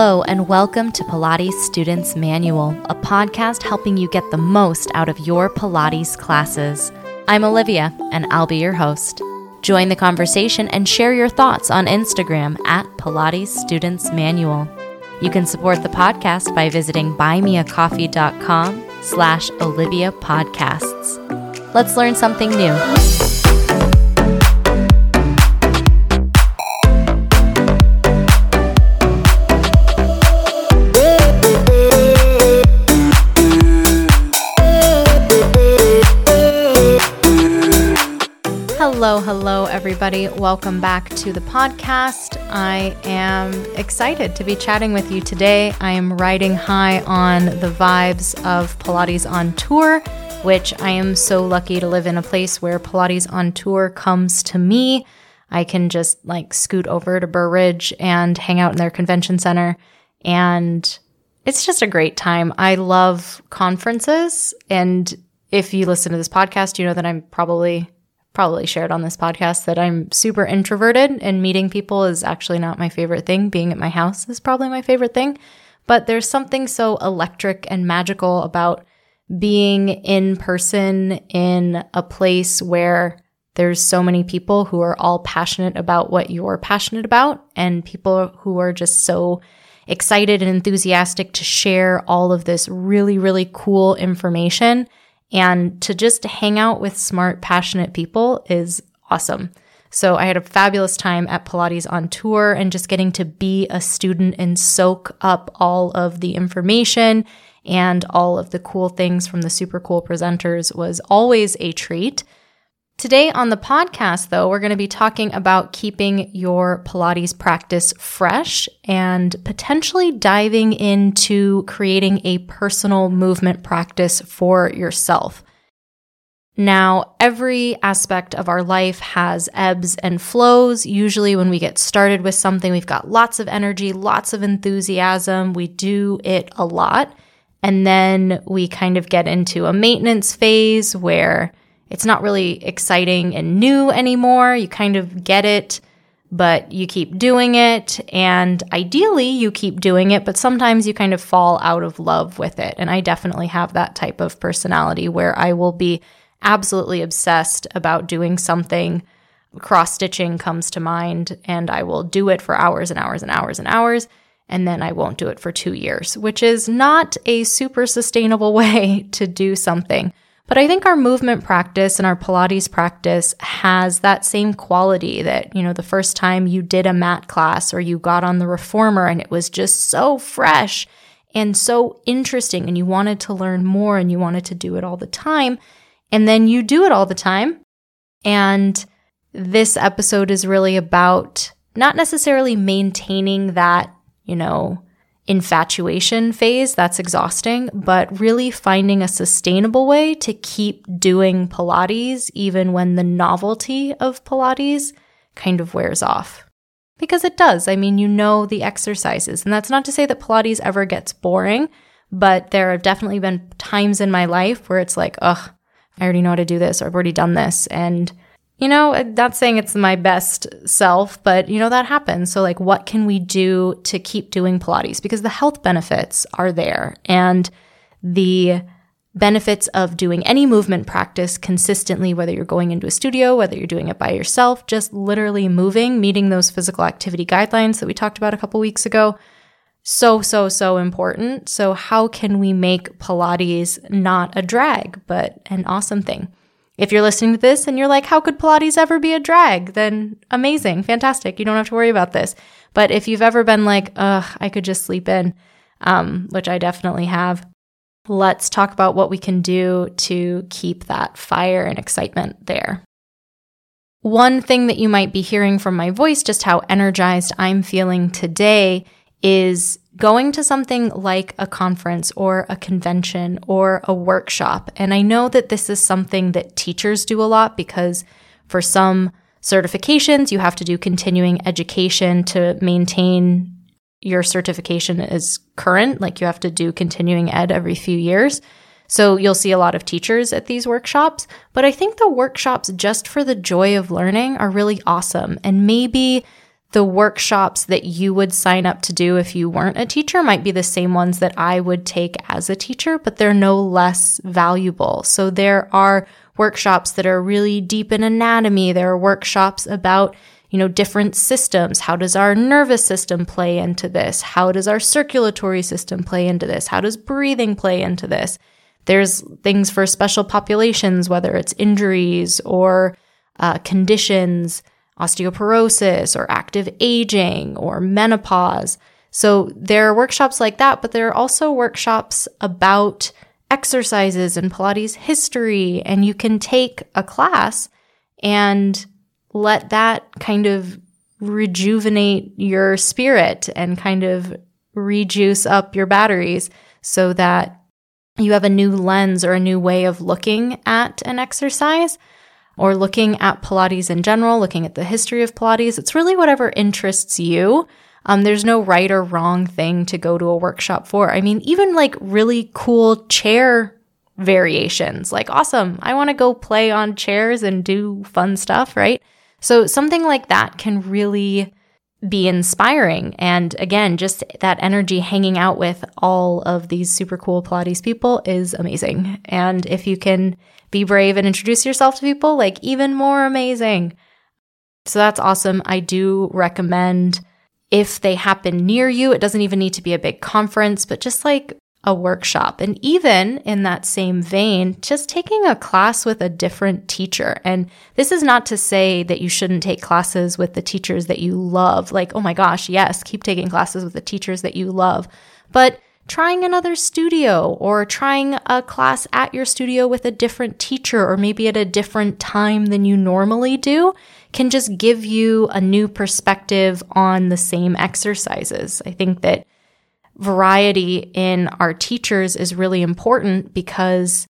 Hello, and welcome to Pilates Students Manual, a podcast helping you get the most out of your Pilates classes. I'm Olivia, and I'll be your host. Join the conversation and share your thoughts on Instagram at Pilates Students Manual. You can support the podcast by visiting buymeacoffee.com slash Olivia Podcasts. Let's learn something new. Hello, hello, everybody. Welcome back to the podcast. I am excited to be chatting with you today. I am riding high on the vibes of Pilates on tour, which I am so lucky to live in a place where Pilates on tour comes to me. I can just like scoot over to Burr Ridge and hang out in their convention center. And it's just a great time. I love conferences. And if you listen to this podcast, you know that I'm probably probably shared on this podcast that I'm super introverted and meeting people is actually not my favorite thing. Being at my house is probably my favorite thing. But there's something so electric and magical about being in person in a place where there's so many people who are all passionate about what you're passionate about and people who are just so excited and enthusiastic to share all of this really, really cool information and to just hang out with smart, passionate people is awesome. So I had a fabulous time at Pilates on tour and just getting to be a student and soak up all of the information and all of the cool things from the super cool presenters was always a treat. Today on the podcast, though, we're going to be talking about keeping your Pilates practice fresh and potentially diving into creating a personal movement practice for yourself. Now, every aspect of our life has ebbs and flows. Usually, when we get started with something, we've got lots of energy, lots of enthusiasm. We do it a lot. And then we kind of get into a maintenance phase where it's not really exciting and new anymore. You kind of get it, but you keep doing it. And ideally, you keep doing it, but sometimes you kind of fall out of love with it. And I definitely have that type of personality where I will be absolutely obsessed about doing something. Cross stitching comes to mind, and I will do it for hours and hours and hours and hours. And then I won't do it for two years, which is not a super sustainable way to do something. But I think our movement practice and our Pilates practice has that same quality that, you know, the first time you did a mat class or you got on the reformer and it was just so fresh and so interesting and you wanted to learn more and you wanted to do it all the time. And then you do it all the time. And this episode is really about not necessarily maintaining that, you know, infatuation phase that's exhausting, but really finding a sustainable way to keep doing Pilates even when the novelty of Pilates kind of wears off. Because it does. I mean, you know the exercises. And that's not to say that Pilates ever gets boring, but there have definitely been times in my life where it's like, ugh, I already know how to do this, or I've already done this. And you know, not saying it's my best self, but you know, that happens. So, like, what can we do to keep doing Pilates? Because the health benefits are there and the benefits of doing any movement practice consistently, whether you're going into a studio, whether you're doing it by yourself, just literally moving, meeting those physical activity guidelines that we talked about a couple weeks ago. So, so, so important. So, how can we make Pilates not a drag, but an awesome thing? If you're listening to this and you're like, how could Pilates ever be a drag? Then amazing, fantastic. You don't have to worry about this. But if you've ever been like, ugh, I could just sleep in, um, which I definitely have, let's talk about what we can do to keep that fire and excitement there. One thing that you might be hearing from my voice, just how energized I'm feeling today, is going to something like a conference or a convention or a workshop. And I know that this is something that teachers do a lot because for some certifications, you have to do continuing education to maintain your certification is current. Like you have to do continuing ed every few years. So you'll see a lot of teachers at these workshops, but I think the workshops just for the joy of learning are really awesome. And maybe the workshops that you would sign up to do if you weren't a teacher might be the same ones that I would take as a teacher, but they're no less valuable. So there are workshops that are really deep in anatomy. There are workshops about, you know, different systems. How does our nervous system play into this? How does our circulatory system play into this? How does breathing play into this? There's things for special populations, whether it's injuries or uh, conditions osteoporosis or active aging or menopause. So there are workshops like that, but there are also workshops about exercises and Pilates history. And you can take a class and let that kind of rejuvenate your spirit and kind of rejuice up your batteries so that you have a new lens or a new way of looking at an exercise or looking at Pilates in general, looking at the history of Pilates. It's really whatever interests you. Um, there's no right or wrong thing to go to a workshop for. I mean, even like really cool chair variations, like awesome. I want to go play on chairs and do fun stuff, right? So something like that can really be inspiring. And again, just that energy hanging out with all of these super cool Pilates people is amazing. And if you can be brave and introduce yourself to people, like even more amazing. So that's awesome. I do recommend if they happen near you, it doesn't even need to be a big conference, but just like a workshop. And even in that same vein, just taking a class with a different teacher. And this is not to say that you shouldn't take classes with the teachers that you love. Like, oh my gosh, yes, keep taking classes with the teachers that you love. But trying another studio or trying a class at your studio with a different teacher or maybe at a different time than you normally do can just give you a new perspective on the same exercises. I think that variety in our teachers is really important because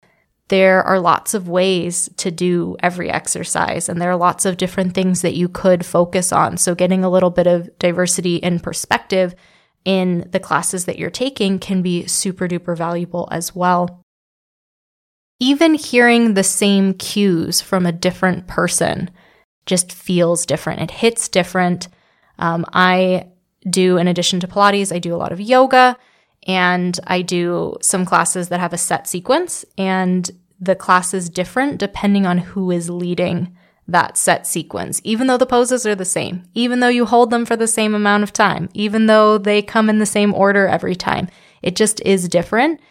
there are lots of ways to do every exercise and there are lots of different things that you could focus on. So getting a little bit of diversity in perspective in the classes that you're taking can be super duper valuable as well. Even hearing the same cues from a different person just feels different. It hits different. Um, I do, in addition to Pilates, I do a lot of yoga and I do some classes that have a set sequence, and the class is different depending on who is leading that set sequence, even though the poses are the same, even though you hold them for the same amount of time, even though they come in the same order every time. It just is different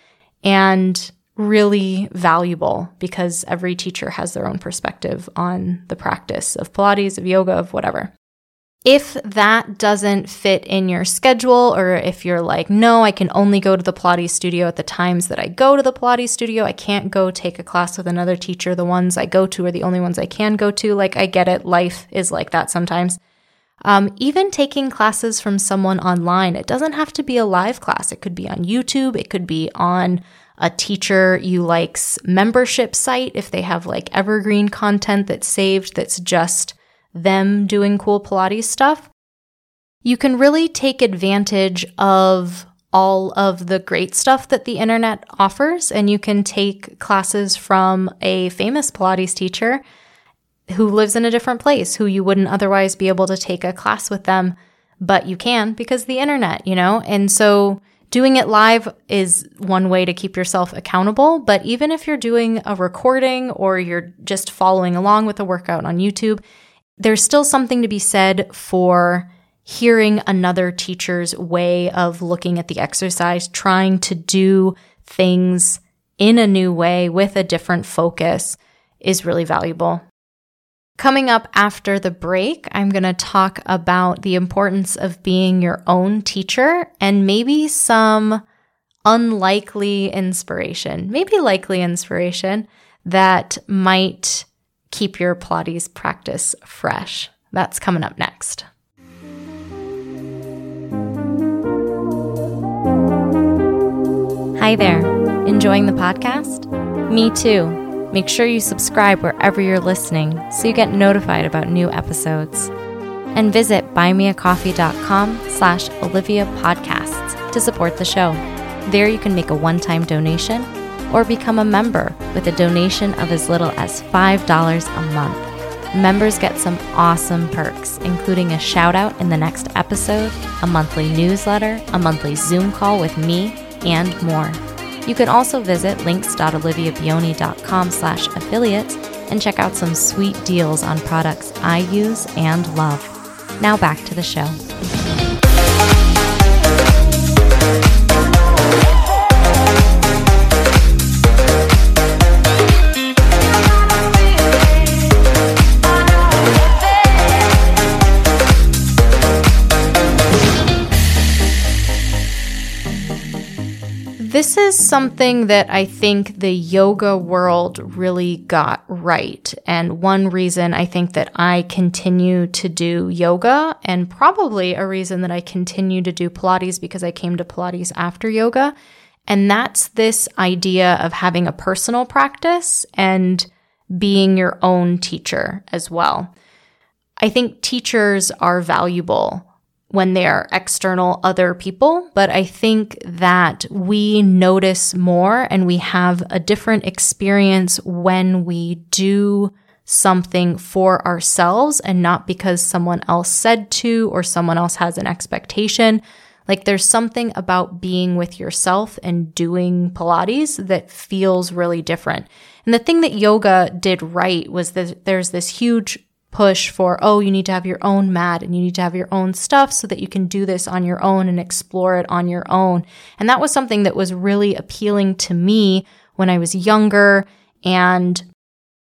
and really valuable because every teacher has their own perspective on the practice of Pilates, of yoga, of whatever. If that doesn't fit in your schedule, or if you're like, no, I can only go to the Pilates studio at the times that I go to the Pilates studio, I can't go take a class with another teacher. The ones I go to are the only ones I can go to. Like, I get it. Life is like that sometimes. Um, even taking classes from someone online, it doesn't have to be a live class. It could be on YouTube, it could be on a teacher you like's membership site if they have like evergreen content that's saved that's just them doing cool Pilates stuff, you can really take advantage of all of the great stuff that the internet offers. And you can take classes from a famous Pilates teacher who lives in a different place, who you wouldn't otherwise be able to take a class with them, but you can because the internet, you know? And so doing it live is one way to keep yourself accountable. But even if you're doing a recording or you're just following along with a workout on YouTube, there's still something to be said for hearing another teacher's way of looking at the exercise, trying to do things in a new way with a different focus is really valuable. Coming up after the break, I'm going to talk about the importance of being your own teacher and maybe some unlikely inspiration, maybe likely inspiration that might keep your Pilates practice fresh. That's coming up next. Hi there. Enjoying the podcast? Me too. Make sure you subscribe wherever you're listening so you get notified about new episodes. And visit buymeacoffee.com slash Olivia Podcasts to support the show. There you can make a one-time donation or become a member with a donation of as little as $5 a month. members get some awesome perks, including a shout out in the next episode, a monthly newsletter, a monthly Zoom call with me, and more. You can also visit links.oliviabioni.com slash affiliates and check out some sweet deals on products I use and love. Now back to the show. This is something that I think the yoga world really got right. And one reason I think that I continue to do yoga, and probably a reason that I continue to do Pilates because I came to Pilates after yoga. And that's this idea of having a personal practice and being your own teacher as well. I think teachers are valuable when they're external other people, but I think that we notice more and we have a different experience when we do something for ourselves and not because someone else said to or someone else has an expectation. Like there's something about being with yourself and doing Pilates that feels really different. And the thing that yoga did right was that there's this huge push for, oh, you need to have your own mat and you need to have your own stuff so that you can do this on your own and explore it on your own. And that was something that was really appealing to me when I was younger and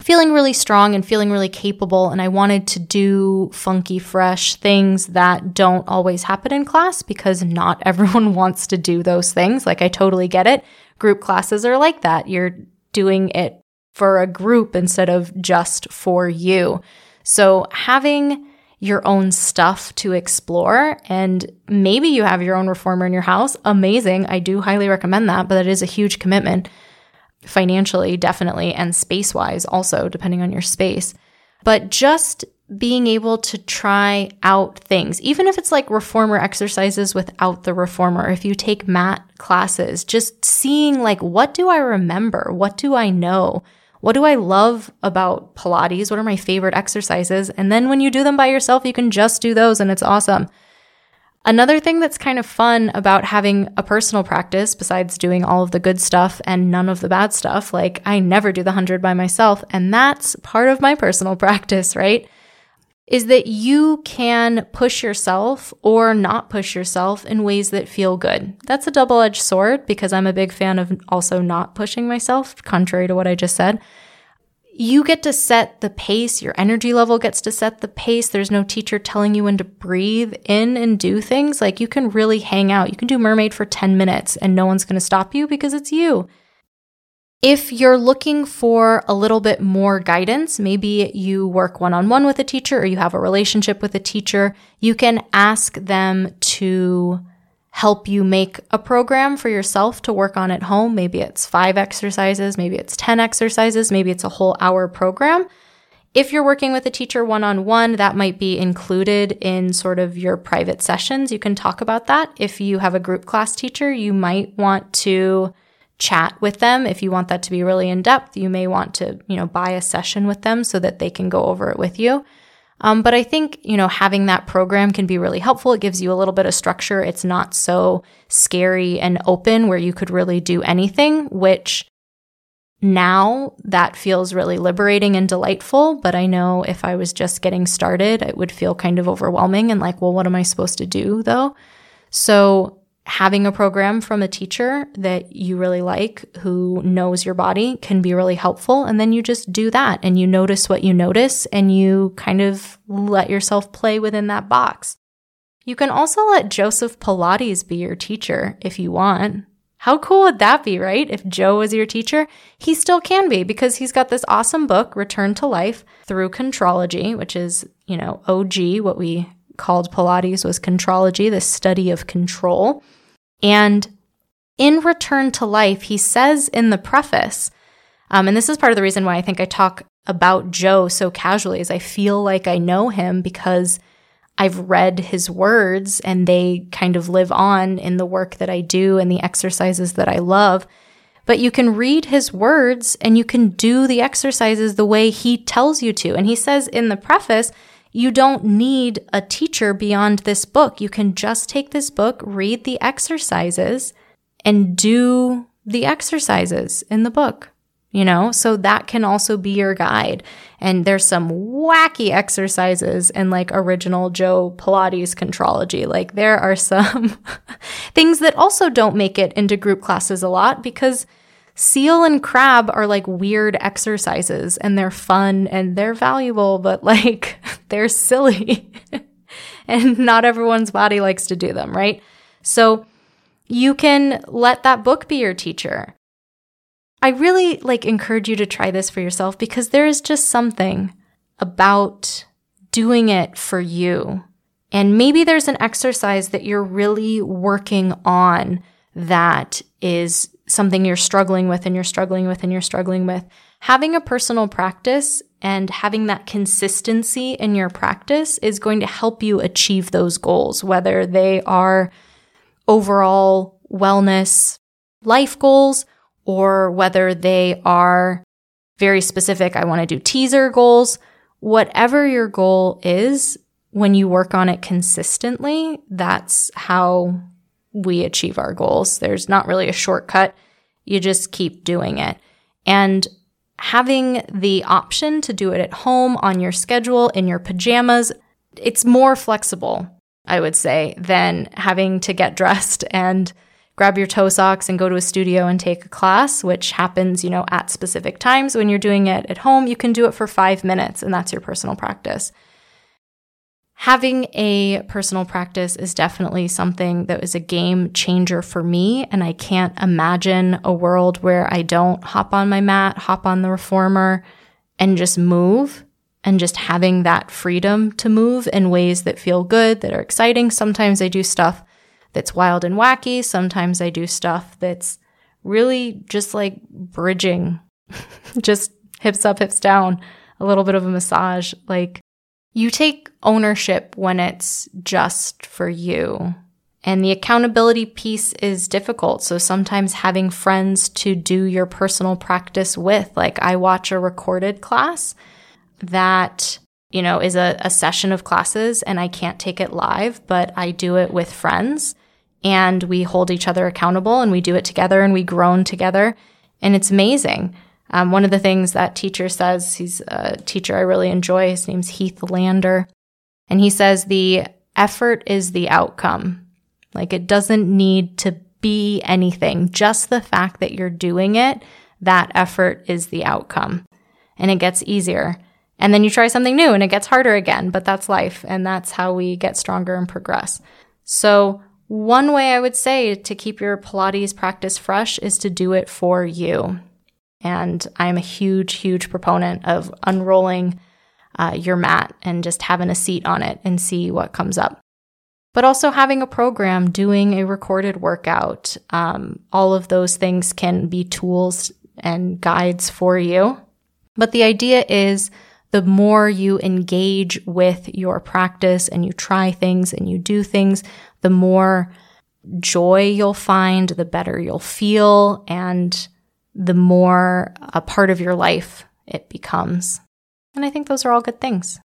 feeling really strong and feeling really capable. And I wanted to do funky, fresh things that don't always happen in class because not everyone wants to do those things. Like, I totally get it. Group classes are like that. You're doing it for a group instead of just for you. So having your own stuff to explore and maybe you have your own reformer in your house, amazing. I do highly recommend that, but it is a huge commitment financially, definitely, and space wise also, depending on your space. But just being able to try out things, even if it's like reformer exercises without the reformer, if you take mat classes, just seeing like, what do I remember? What do I know? What do I love about Pilates? What are my favorite exercises? And then when you do them by yourself, you can just do those and it's awesome. Another thing that's kind of fun about having a personal practice, besides doing all of the good stuff and none of the bad stuff, like I never do the 100 by myself, and that's part of my personal practice, right? Is that you can push yourself or not push yourself in ways that feel good. That's a double edged sword because I'm a big fan of also not pushing myself, contrary to what I just said. You get to set the pace, your energy level gets to set the pace. There's no teacher telling you when to breathe in and do things. Like you can really hang out. You can do mermaid for 10 minutes and no one's going to stop you because it's you. If you're looking for a little bit more guidance, maybe you work one on one with a teacher or you have a relationship with a teacher, you can ask them to help you make a program for yourself to work on at home. Maybe it's five exercises, maybe it's 10 exercises, maybe it's a whole hour program. If you're working with a teacher one on one, that might be included in sort of your private sessions. You can talk about that. If you have a group class teacher, you might want to chat with them. If you want that to be really in depth, you may want to, you know, buy a session with them so that they can go over it with you. Um, but I think, you know, having that program can be really helpful. It gives you a little bit of structure. It's not so scary and open where you could really do anything, which now that feels really liberating and delightful. But I know if I was just getting started, it would feel kind of overwhelming and like, well, what am I supposed to do though? So having a program from a teacher that you really like who knows your body can be really helpful. And then you just do that and you notice what you notice and you kind of let yourself play within that box. You can also let Joseph Pilates be your teacher if you want. How cool would that be, right? If Joe was your teacher, he still can be because he's got this awesome book, Return to Life, through Contrology, which is, you know, OG, what we called Pilates was contrology, the study of control. And in Return to Life, he says in the preface, um, and this is part of the reason why I think I talk about Joe so casually, is I feel like I know him because I've read his words and they kind of live on in the work that I do and the exercises that I love. but you can read his words and you can do the exercises the way he tells you to. And he says in the preface, you don't need a teacher beyond this book. You can just take this book, read the exercises, and do the exercises in the book you know? So that can also be your guide. And there's some wacky exercises in like original Joe Pilates contrology. Like there are some things that also don't make it into group classes a lot because seal and crab are like weird exercises and they're fun and they're valuable, but like they're silly. and not everyone's body likes to do them, right? So you can let that book be your teacher. I really like encourage you to try this for yourself because there is just something about doing it for you. And maybe there's an exercise that you're really working on that is something you're struggling with and you're struggling with and you're struggling with. Having a personal practice and having that consistency in your practice is going to help you achieve those goals, whether they are overall wellness, life goals, or whether they are very specific. I want to do teaser goals. Whatever your goal is, when you work on it consistently, that's how we achieve our goals. There's not really a shortcut. You just keep doing it. And having the option to do it at home on your schedule in your pajamas, it's more flexible, I would say, than having to get dressed and grab your toe socks and go to a studio and take a class, which happens, you know, at specific times. When you're doing it at home, you can do it for five minutes, and that's your personal practice. Having a personal practice is definitely something that was a game changer for me. And I can't imagine a world where I don't hop on my mat, hop on the reformer, and just move and just having that freedom to move in ways that feel good, that are exciting. Sometimes I do stuff that's wild and wacky. Sometimes I do stuff that's really just like bridging, just hips up, hips down, a little bit of a massage. Like you take ownership when it's just for you. And the accountability piece is difficult. So sometimes having friends to do your personal practice with, like I watch a recorded class that you know, is a, a, session of classes and I can't take it live, but I do it with friends and we hold each other accountable and we do it together and we groan together. And it's amazing. Um, one of the things that teacher says, he's a teacher I really enjoy. His name's Heath Lander. And he says the effort is the outcome. Like it doesn't need to be anything. Just the fact that you're doing it, that effort is the outcome. And it gets easier. And then you try something new and it gets harder again, but that's life. And that's how we get stronger and progress. So one way I would say to keep your Pilates practice fresh is to do it for you. And I'm a huge, huge proponent of unrolling uh, your mat and just having a seat on it and see what comes up. But also having a program, doing a recorded workout, um, all of those things can be tools and guides for you. But the idea is the more you engage with your practice and you try things and you do things, the more joy you'll find, the better you'll feel, and the more a part of your life it becomes. And I think those are all good things.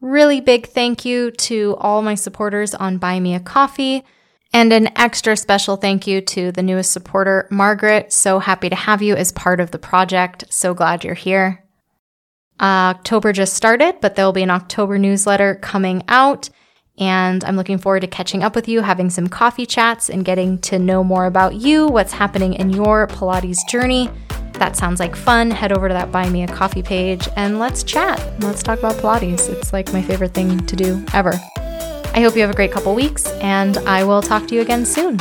Really big thank you to all my supporters on Buy Me a Coffee. And an extra special thank you to the newest supporter, Margaret. So happy to have you as part of the project. So glad you're here. Uh, October just started, but there will be an October newsletter coming out. And I'm looking forward to catching up with you, having some coffee chats, and getting to know more about you, what's happening in your Pilates journey. That sounds like fun. Head over to that Buy Me a Coffee page and let's chat. Let's talk about Pilates. It's like my favorite thing to do ever. I hope you have a great couple weeks, and I will talk to you again soon.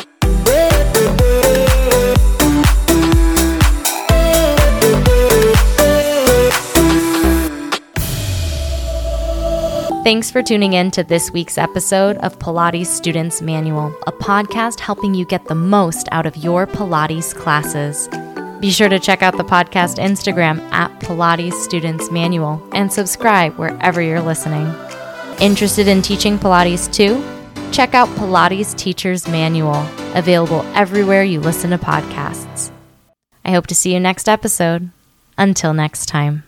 Thanks for tuning in to this week's episode of Pilates Students Manual, a podcast helping you get the most out of your Pilates classes. Be sure to check out the podcast Instagram at Pilates Students Manual and subscribe wherever you're listening. Interested in teaching Pilates too? Check out Pilates Teacher's Manual, available everywhere you listen to podcasts. I hope to see you next episode. Until next time.